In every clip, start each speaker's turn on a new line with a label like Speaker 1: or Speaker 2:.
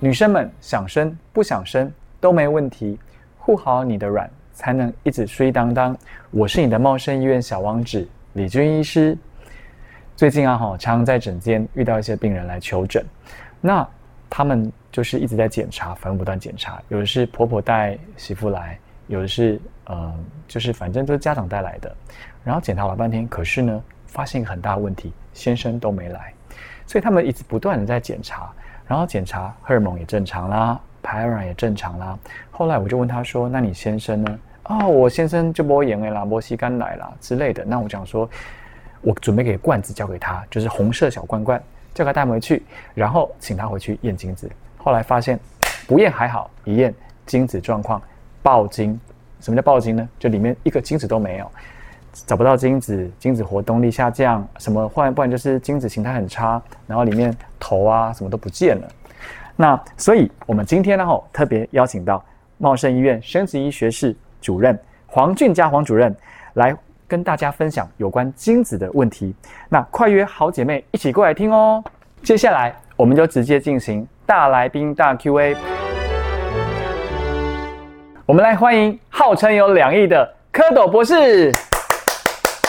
Speaker 1: 女生们想生不想生都没问题，护好你的卵，才能一直睡当当。我是你的茂盛医院小王子李军医师。最近啊，哈，常常在诊间遇到一些病人来求诊，那他们就是一直在检查，反复不断检查。有的是婆婆带媳妇来，有的是呃，就是反正都是家长带来的。然后检查了半天，可是呢，发现一个很大的问题，先生都没来，所以他们一直不断的在检查，然后检查荷尔蒙也正常啦，排卵也正常啦。后来我就问他说：“那你先生呢？”哦，我先生就波炎啦，波西肝奶啦之类的。那我讲说。我准备给罐子交给他，就是红色小罐罐，叫他带回去，然后请他回去验精子。后来发现不验还好，一验精子状况爆精。什么叫爆精呢？就里面一个精子都没有，找不到精子，精子活动力下降，什么换不然就是精子形态很差，然后里面头啊什么都不见了。那所以我们今天呢，特别邀请到茂盛医院生殖医学室主任黄俊佳黄主任来。跟大家分享有关精子的问题，那快约好姐妹一起过来听哦。接下来我们就直接进行大来宾大 Q&A。我们来欢迎号称有两亿的蝌蚪博士。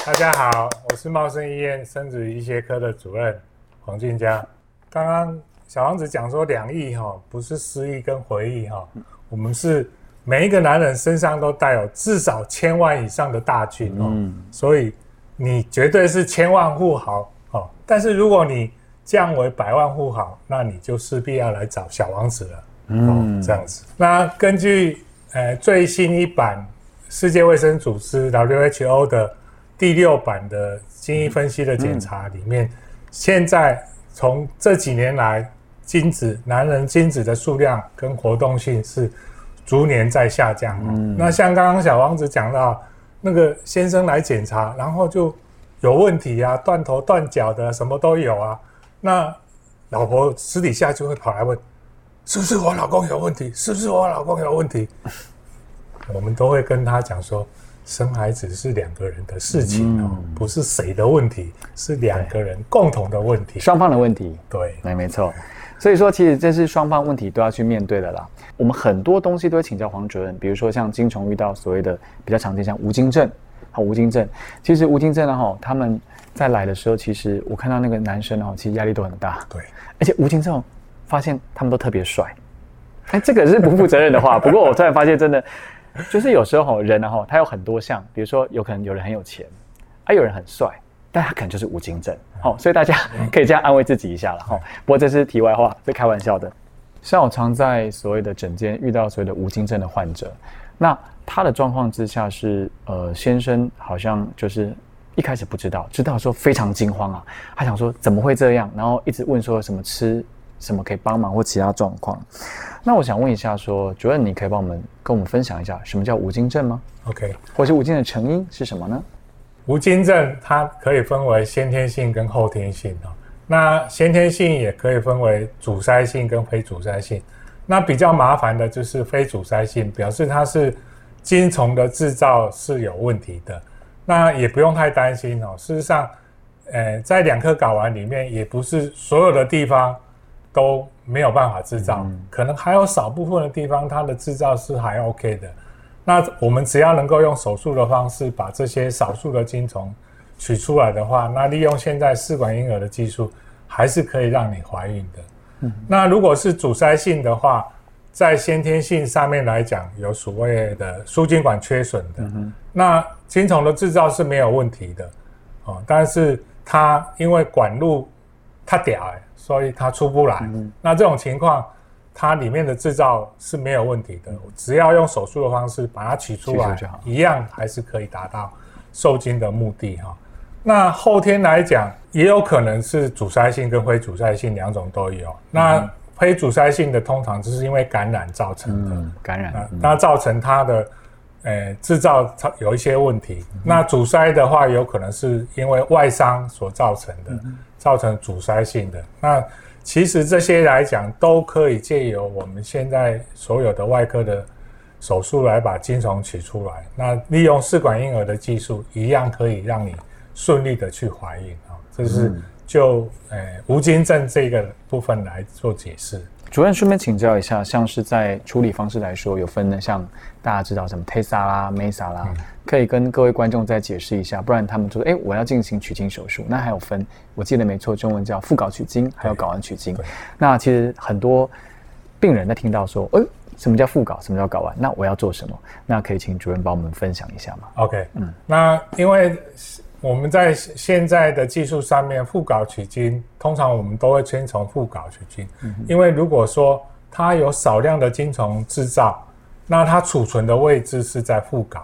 Speaker 2: 大家好，我是茂盛医院生殖医学科的主任黄俊佳。刚刚小王子讲说两亿哈，不是失忆跟回忆哈，我们是。每一个男人身上都带有至少千万以上的大军哦，所以你绝对是千万富豪哦。但是如果你降为百万富豪，那你就势必要来找小王子了哦。这样子。那根据呃最新一版世界卫生组织 WHO 的第六版的基因分析的检查里面，现在从这几年来，精子男人精子的数量跟活动性是。逐年在下降。嗯，那像刚刚小王子讲到，那个先生来检查，然后就有问题啊，断头断脚的，什么都有啊。那老婆私底下就会跑来问，是不是我老公有问题？是不是我老公有问题？我们都会跟他讲说，生孩子是两个人的事情哦，不是谁的问题，是两个人共同的问题，
Speaker 1: 双方的问题。
Speaker 2: 对，
Speaker 1: 没没错。所以说，其实这是双方问题都要去面对的啦。我们很多东西都会请教黄主任，比如说像金虫遇到所谓的比较常见，像无精症和无精症。其实无精症呢，哈，他们在来的时候，其实我看到那个男生哦，其实压力都很大。
Speaker 2: 对，
Speaker 1: 而且无精症发现他们都特别帅。哎，这个是不负责任的话。不过我突然发现，真的就是有时候哈，人呢哈，他有很多项，比如说有可能有人很有钱，啊，有人很帅。但他可能就是无精症，好，所以大家可以这样安慰自己一下了哈。不过这是题外话，是开玩笑的。像我常在所谓的诊间遇到所谓的无精症的患者，那他的状况之下是，呃，先生好像就是一开始不知道，知道说非常惊慌啊，他想说怎么会这样，然后一直问说什么吃什么可以帮忙或其他状况。那我想问一下，说主任，你可以帮我们跟我们分享一下什么叫无精症吗
Speaker 2: ？OK，
Speaker 1: 或是无精的成因是什么呢？
Speaker 2: 无精症它可以分为先天性跟后天性哦。那先天性也可以分为阻塞性跟非阻塞性。那比较麻烦的就是非阻塞性，表示它是精虫的制造是有问题的。那也不用太担心哦。事实上，呃，在两颗睾丸里面，也不是所有的地方都没有办法制造，可能还有少部分的地方它的制造是还 OK 的。那我们只要能够用手术的方式把这些少数的精虫取出来的话，那利用现在试管婴儿的技术，还是可以让你怀孕的。嗯，那如果是阻塞性的话，在先天性上面来讲，有所谓的输精管缺损的，那精虫的制造是没有问题的，哦，但是它因为管路太屌哎，所以它出不来。那这种情况。它里面的制造是没有问题的，只要用手术的方式把它取出来，一样还是可以达到受精的目的哈。那后天来讲，也有可能是阻塞性跟非阻塞性两种都有。那非阻塞性的通常就是因为感染造成的，
Speaker 1: 感染，
Speaker 2: 那造成它的呃制造它有一些问题。那阻塞的话，有可能是因为外伤所造成的，造成阻塞性的那。其实这些来讲都可以借由我们现在所有的外科的手术来把精虫取出来。那利用试管婴儿的技术，一样可以让你顺利的去怀孕啊。这是就呃无精症这个部分来做解释。
Speaker 1: 主任顺便请教一下，像是在处理方式来说，有分的像大家知道什么 Tesa 啦、Mesa 啦，可以跟各位观众再解释一下，不然他们就说，哎，我要进行取精手术，那还有分，我记得没错，中文叫复睾取精，还有睾丸取精。那其实很多病人在听到说，哎，什么叫复睾，什么叫睾丸，那我要做什么？那可以请主任帮我们分享一下吗
Speaker 2: ？OK，嗯，那因为。我们在现在的技术上面，副稿取精，通常我们都会先从副稿取精，因为如果说它有少量的精虫制造，那它储存的位置是在复睾，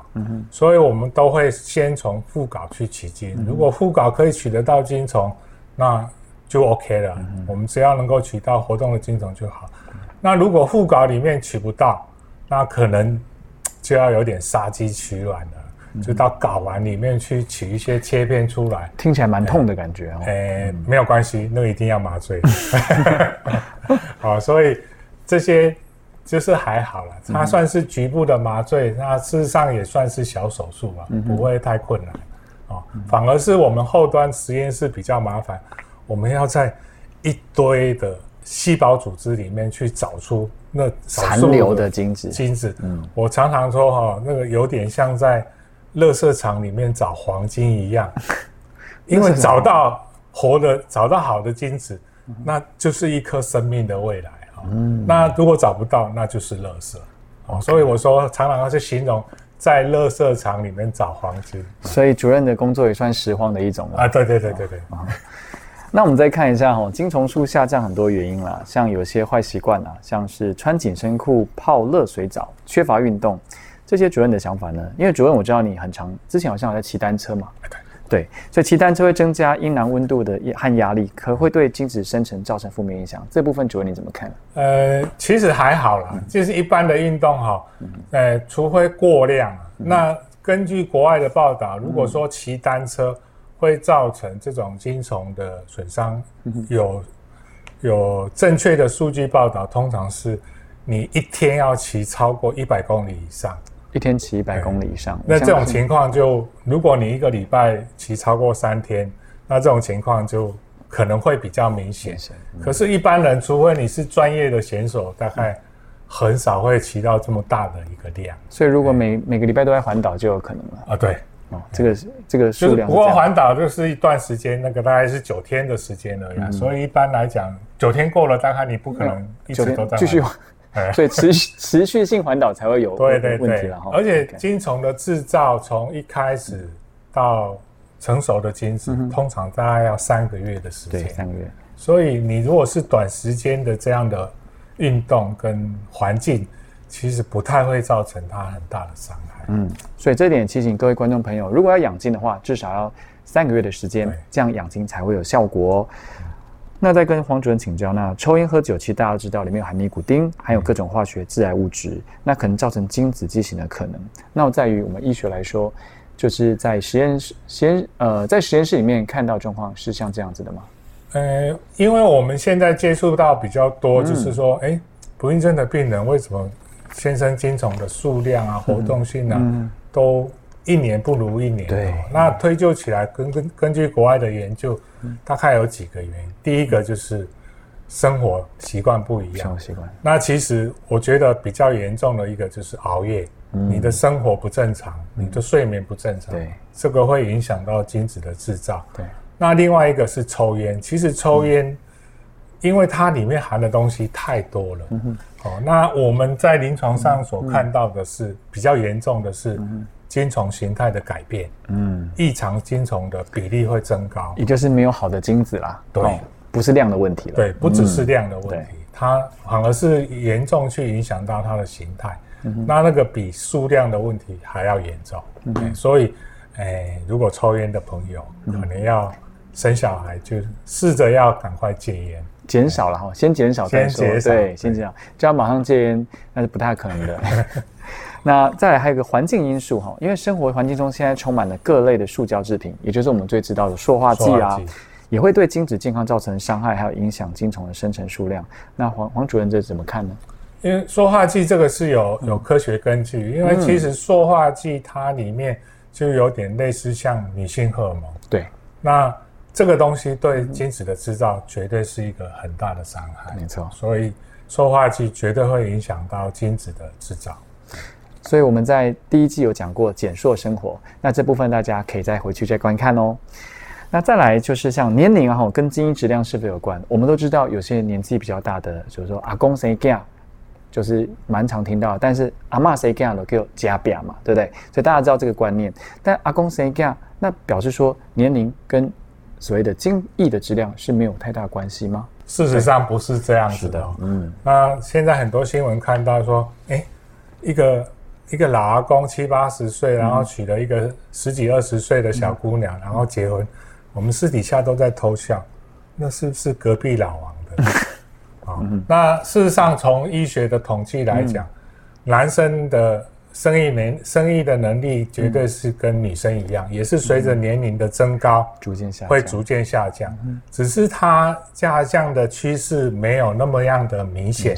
Speaker 2: 所以我们都会先从副稿去取精。如果副稿可以取得到精虫，那就 OK 了。我们只要能够取到活动的精虫就好。那如果副稿里面取不到，那可能就要有点杀鸡取卵了。就到睾丸里面去取一些切片出来，
Speaker 1: 听起来蛮痛的感觉哦。
Speaker 2: 哎，没有关系，那一定要麻醉。好，所以这些就是还好了，它算是局部的麻醉，那事实上也算是小手术嘛，不会太困难。哦，反而是我们后端实验室比较麻烦，我们要在一堆的细胞组织里面去找出那
Speaker 1: 残留的精子。
Speaker 2: 精子，嗯，我常常说哈，那个有点像在。垃圾场里面找黄金一样，因为找到活的、找到好的精子，那就是一颗生命的未来啊。那如果找不到，那就是垃圾哦。所以我说，常常要去形容在垃圾场里面找黄金。
Speaker 1: 所以主任的工作也算拾荒的一种了
Speaker 2: 啊。对对对对对。
Speaker 1: 那我们再看一下哈，精虫数下降很多原因啦，像有些坏习惯啊，像是穿紧身裤、泡热水澡、缺乏运动。这些主任的想法呢？因为主任我知道你很长，之前好像有在骑单车嘛。对，所以骑单车会增加阴囊温度的和压力，可会对精子生成造成负面影响。这部分主任你怎么看？
Speaker 2: 呃，其实还好啦，就是一般的运动哈，呃，除非过量。那根据国外的报道，如果说骑单车会造成这种精虫的损伤，有有正确的数据报道，通常是你一天要骑超过一百公里以上。
Speaker 1: 一天骑一百公里以上，
Speaker 2: 那这种情况就，如果你一个礼拜骑超过三天，那这种情况就可能会比较明显。可是，一般人除非你是专业的选手，大概很少会骑到这么大的一个量。
Speaker 1: 所以，如果每每个礼拜都在环岛，就有可能了
Speaker 2: 啊。对，
Speaker 1: 哦，这个这个数量。
Speaker 2: 不过环岛就是一段时间，那个大概是九天的时间而已。所以，一般来讲，九天过了，大概你不可能一直都在
Speaker 1: 继续。所以持续 持续性环岛才会有对对问题了哈。
Speaker 2: 而且金虫的制造从一开始到成熟的金子，通常大概要三个月的时间。
Speaker 1: 对，三个月。
Speaker 2: 所以你如果是短时间的这样的运动跟环境，其实不太会造成它很大的伤害。嗯，
Speaker 1: 所以这点提醒各位观众朋友，如果要养金的话，至少要三个月的时间，这样养金才会有效果。哦。那再跟黄主任请教，那抽烟喝酒，其实大家都知道里面有含尼古丁，含有各种化学致癌物质，那可能造成精子畸形的可能。那在于我们医学来说，就是在实验室实验呃在实验室里面看到状况是像这样子的吗？
Speaker 2: 呃，因为我们现在接触到比较多，就是说，哎，不孕症的病人为什么先生精虫的数量啊、活动性啊，都一年不如一年？
Speaker 1: 对，
Speaker 2: 那推究起来，根根根据国外的研究。大概有几个原因，第一个就是生活习惯不一样。
Speaker 1: 生活习惯。
Speaker 2: 那其实我觉得比较严重的一个就是熬夜，你的生活不正常，你的睡眠不正常，
Speaker 1: 对，
Speaker 2: 这个会影响到精子的制造。
Speaker 1: 对。
Speaker 2: 那另外一个是抽烟，其实抽烟，因为它里面含的东西太多了。嗯哦，那我们在临床上所看到的是比较严重的是。精虫形态的改变，嗯，异常精虫的比例会增高，
Speaker 1: 也就是没有好的精子啦。
Speaker 2: 对，
Speaker 1: 不是量的问题了。
Speaker 2: 对，不只是量的问题，它反而是严重去影响到它的形态。那那个比数量的问题还要严重。所以，哎，如果抽烟的朋友可能要生小孩，就试着要赶快戒烟，
Speaker 1: 减少了哈，先减少再说。对，先减少，就要马上戒烟，那是不太可能的。那再来还有一个环境因素哈，因为生活环境中现在充满了各类的塑胶制品，也就是我们最知道的塑化剂啊，也会对精子健康造成伤害，还有影响精虫的生成数量。那黄黄主任这怎么看呢？
Speaker 2: 因为塑化剂这个是有有科学根据，因为其实塑化剂它里面就有点类似像女性荷尔蒙。
Speaker 1: 对，
Speaker 2: 那这个东西对精子的制造绝对是一个很大的伤害。
Speaker 1: 没错，
Speaker 2: 所以塑化剂绝对会影响到精子的制造。
Speaker 1: 所以我们在第一季有讲过减硕生活，那这部分大家可以再回去再观看哦。那再来就是像年龄啊，跟基因质量是否有关？我们都知道有些年纪比较大的，就是说阿公谁干，就是蛮常听到，但是阿妈谁干了就加表嘛，对不对？所以大家知道这个观念。但阿公谁干，那表示说年龄跟所谓的精液的质量是没有太大关系吗？
Speaker 2: 事实上不是这样子的。嗯，那现在很多新闻看到说，哎，一个。一个老阿公七八十岁，然后娶了一个十几二十岁的小姑娘，然后结婚。我们私底下都在偷笑，那是不是隔壁老王的？啊，那事实上从医学的统计来讲，男生的生育能生育的能力绝对是跟女生一样，也是随着年龄的增高
Speaker 1: 逐渐下
Speaker 2: 会逐渐下降，只是它下降的趋势没有那么样的明显。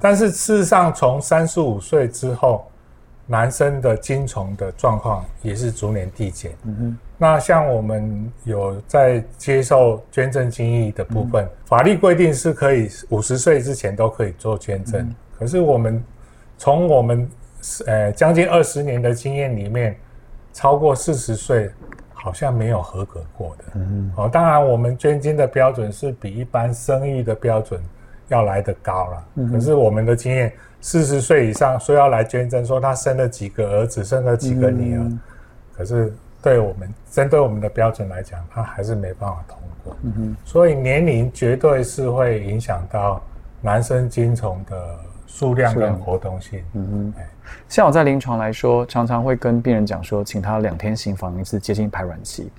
Speaker 2: 但是事实上，从三十五岁之后。男生的精虫的状况也是逐年递减。嗯哼，那像我们有在接受捐赠精液的部分，法律规定是可以五十岁之前都可以做捐赠。可是我们从我们呃将近二十年的经验里面，超过四十岁好像没有合格过的。嗯哦，当然我们捐精的标准是比一般生育的标准要来得高了。可是我们的经验。四十岁以上说要来捐赠，说他生了几个儿子，生了几个女儿，可是对我们针对我们的标准来讲，他还是没办法通过。嗯哼，所以年龄绝对是会影响到男生精虫的数量跟活动性。嗯
Speaker 1: 哼，像我在临床来说，常常会跟病人讲说，请他两天行房一次，接近排卵期。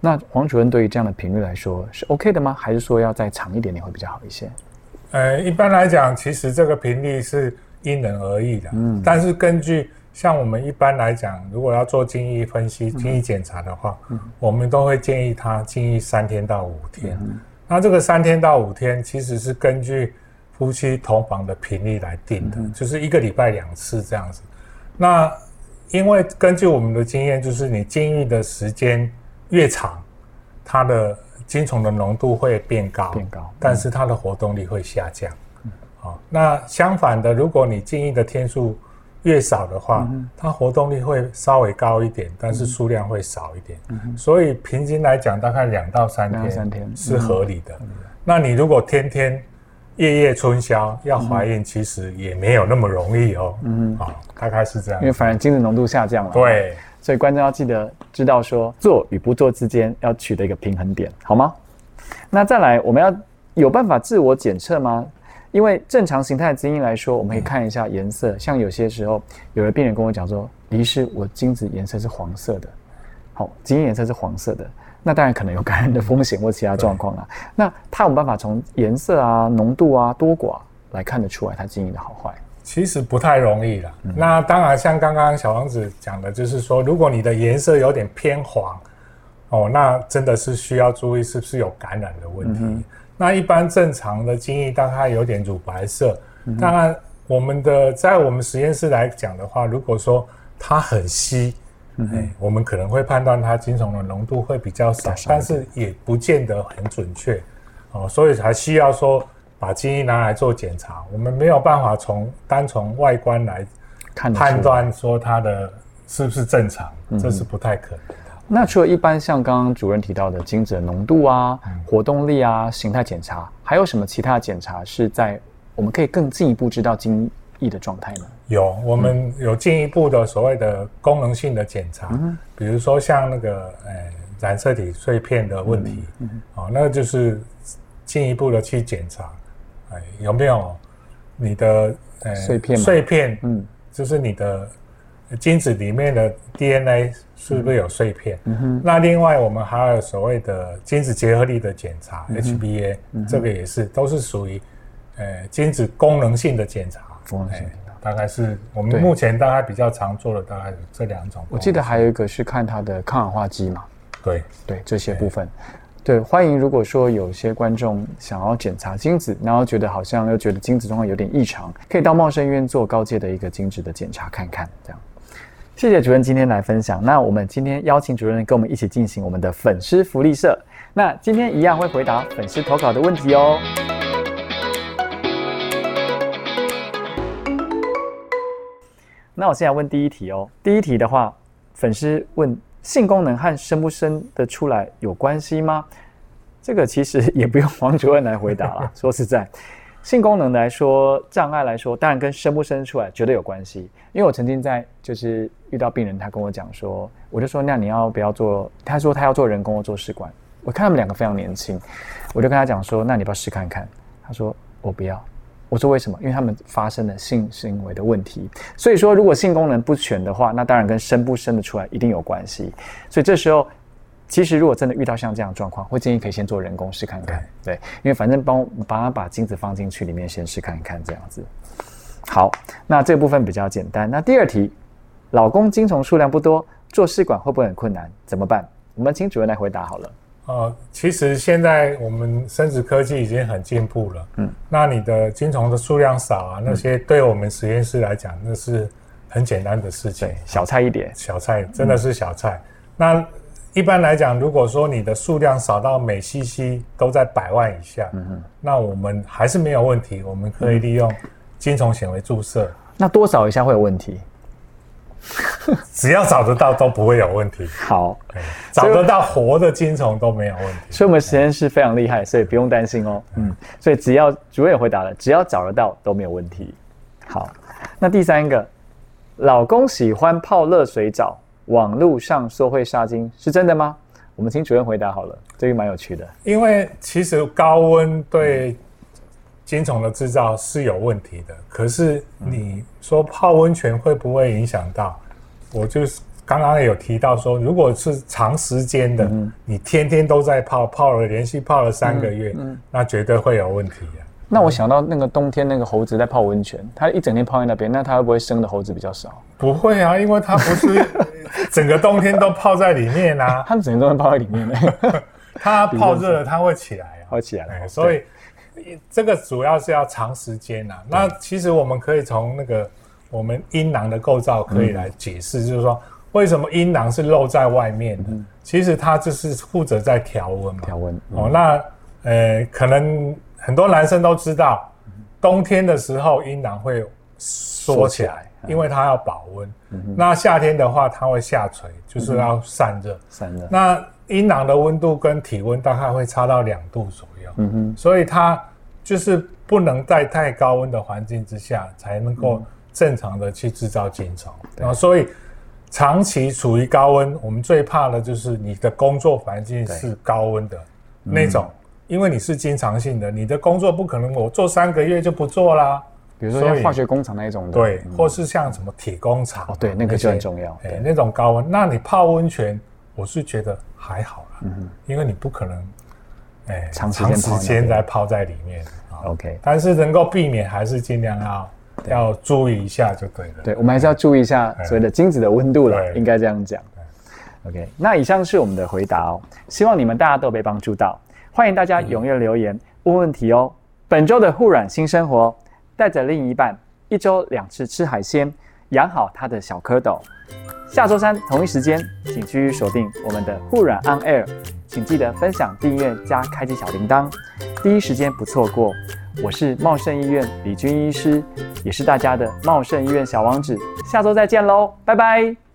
Speaker 1: 那黄主任对于这样的频率来说是 OK 的吗？还是说要再长一点点会比较好一些？
Speaker 2: 呃，一般来讲，其实这个频率是。因人而异的，嗯，但是根据像我们一般来讲，如果要做精液分析、精液检查的话，嗯，我们都会建议他精液三天到五天。那这个三天到五天其实是根据夫妻同房的频率来定的，就是一个礼拜两次这样子。那因为根据我们的经验，就是你精液的时间越长，它的精虫的浓度会变高，
Speaker 1: 变高，
Speaker 2: 但是它的活动力会下降。好，那相反的，如果你精液的天数越少的话，它活动力会稍微高一点，但是数量会少一点。所以平均来讲，大概两到三天是合理的。那你如果天天夜夜春宵要怀孕，其实也没有那么容易哦。嗯，好，大概是这样。
Speaker 1: 因为反正精子浓度下降了。
Speaker 2: 对，
Speaker 1: 所以观众要记得知道说做与不做之间要取得一个平衡点，好吗？那再来，我们要有办法自我检测吗？因为正常形态的基因来说，我们可以看一下颜色。像有些时候，有的病人跟我讲说：“离世，我精子颜色是黄色的。”好，基因颜色是黄色的，那当然可能有感染的风险或其他状况啊。那他有办法从颜色啊、浓度啊、多寡来看得出来它基因的好坏？
Speaker 2: 其实不太容易了。那当然，像刚刚小王子讲的，就是说，如果你的颜色有点偏黄，哦，那真的是需要注意是不是有感染的问题。那一般正常的精液大概有点乳白色，当然我们的在我们实验室来讲的话，如果说它很稀，哎，我们可能会判断它精虫的浓度会比较少，但是也不见得很准确，哦，所以才需要说把精液拿来做检查。我们没有办法从单从外观来判断说它的是不是正常，这是不太可能。
Speaker 1: 那除了一般像刚刚主任提到的精子的浓度啊、活动力啊、形态检查，还有什么其他的检查是在我们可以更进一步知道精液的状态呢？
Speaker 2: 有，我们有进一步的所谓的功能性的检查，比如说像那个呃染色体碎片的问题，哦，那就是进一步的去检查，哎，有没有你的
Speaker 1: 呃碎片
Speaker 2: 碎片，嗯，就是你的。精子里面的 DNA 是不是有碎片？那另外我们还有所谓的精子结合力的检查 HBA，这个也是都是属于呃精子功能性的检查。
Speaker 1: 功能性
Speaker 2: 大概是我们目前大概比较常做的大概有这两种。
Speaker 1: 我记得还有一个是看它的抗氧化剂嘛。
Speaker 2: 对
Speaker 1: 对，这些部分。对，欢迎如果说有些观众想要检查精子，然后觉得好像又觉得精子状况有点异常，可以到茂生医院做高阶的一个精子的检查看看，这样。谢谢主任今天来分享。那我们今天邀请主任跟我们一起进行我们的粉丝福利社。那今天一样会回答粉丝投稿的问题哦。那我现在问第一题哦。第一题的话粉丝问性功能和生不生得出来有关系吗？这个其实也不用王主任来回答了说实在。性功能来说，障碍来说，当然跟生不生出来绝对有关系。因为我曾经在就是遇到病人，他跟我讲说，我就说那你要不要做？他说他要做人工或做试管。我看他们两个非常年轻，我就跟他讲说，那你不要试看看？他说我不要。我说为什么？因为他们发生了性行为的问题，所以说如果性功能不全的话，那当然跟生不生得出来一定有关系。所以这时候，其实如果真的遇到像这样的状况，会建议可以先做人工试看看，对，因为反正帮帮他把精子放进去里面先试看看这样子。好，那这部分比较简单。那第二题，老公精虫数量不多，做试管会不会很困难？怎么办？我们请主任来回答好了。
Speaker 2: 呃，其实现在我们生殖科技已经很进步了。嗯，那你的精虫的数量少啊，那些对我们实验室来讲，那是很简单的事情，
Speaker 1: 小菜一碟。
Speaker 2: 小菜真的是小菜。那一般来讲，如果说你的数量少到每 cc 都在百万以下，那我们还是没有问题，我们可以利用金虫显微注射。
Speaker 1: 那多少以下会有问题？
Speaker 2: 只要找得到都不会有问题。
Speaker 1: 好，
Speaker 2: 找得到活的金虫都没有问题。
Speaker 1: 所以我们实验室非常厉害，所以不用担心哦。嗯，所以只要主任回答了，只要找得到都没有问题。好，那第三个，老公喜欢泡热水澡，网络上说会杀精，是真的吗？我们请主任回答好了，这个蛮有趣的。
Speaker 2: 因为其实高温对。精虫的制造是有问题的，可是你说泡温泉会不会影响到？我就是刚刚有提到说，如果是长时间的，你天天都在泡，泡了连续泡了三个月，那绝对会有问题啊。
Speaker 1: 那我想到那个冬天那个猴子在泡温泉，它一整天泡在那边，那它会不会生的猴子比较少？
Speaker 2: 不会啊，因为它不是整个冬天都泡在里面啊，
Speaker 1: 它整个冬天泡在里面呢。
Speaker 2: 它泡热了，它会起来啊，
Speaker 1: 会起来，
Speaker 2: 所以。这个主要是要长时间呐。那其实我们可以从那个我们阴囊的构造可以来解释，就是说为什么阴囊是露在外面的？其实它就是负责在调温嘛。
Speaker 1: 调温
Speaker 2: 哦，那呃，可能很多男生都知道，冬天的时候阴囊会缩起来，因为它要保温。那夏天的话，它会下垂，就是要散热。
Speaker 1: 散热。
Speaker 2: 那阴囊的温度跟体温大概会差到两度左右。嗯哼，所以它。就是不能在太高温的环境之下，才能够正常的去制造精虫。啊，所以长期处于高温，我们最怕的就是你的工作环境是高温的那种，因为你是经常性的，你的工作不可能我做三个月就不做啦。
Speaker 1: 比如说像化学工厂那一种的，
Speaker 2: 对，或是像什么铁工厂，
Speaker 1: 哦，对，那个就很重要。
Speaker 2: 对，那种高温，那你泡温泉，我是觉得还好啦，嗯因为你不可能。
Speaker 1: 哎，长时
Speaker 2: 间在泡在里面
Speaker 1: ，OK，
Speaker 2: 但是能够避免，还是尽量要要注意一下就对了。
Speaker 1: 对，我们还是要注意一下所谓的精子的温度了，应该这样讲。OK，那以上是我们的回答哦，希望你们大家都被帮助到，欢迎大家踊跃留言问问题哦。本周的护卵新生活，带着另一半一周两次吃海鲜，养好他的小蝌蚪。下周三同一时间，请继续锁定我们的护卵 On Air。请记得分享、订阅加开启小铃铛，第一时间不错过。我是茂盛医院李军医师，也是大家的茂盛医院小王子。下周再见喽，拜拜。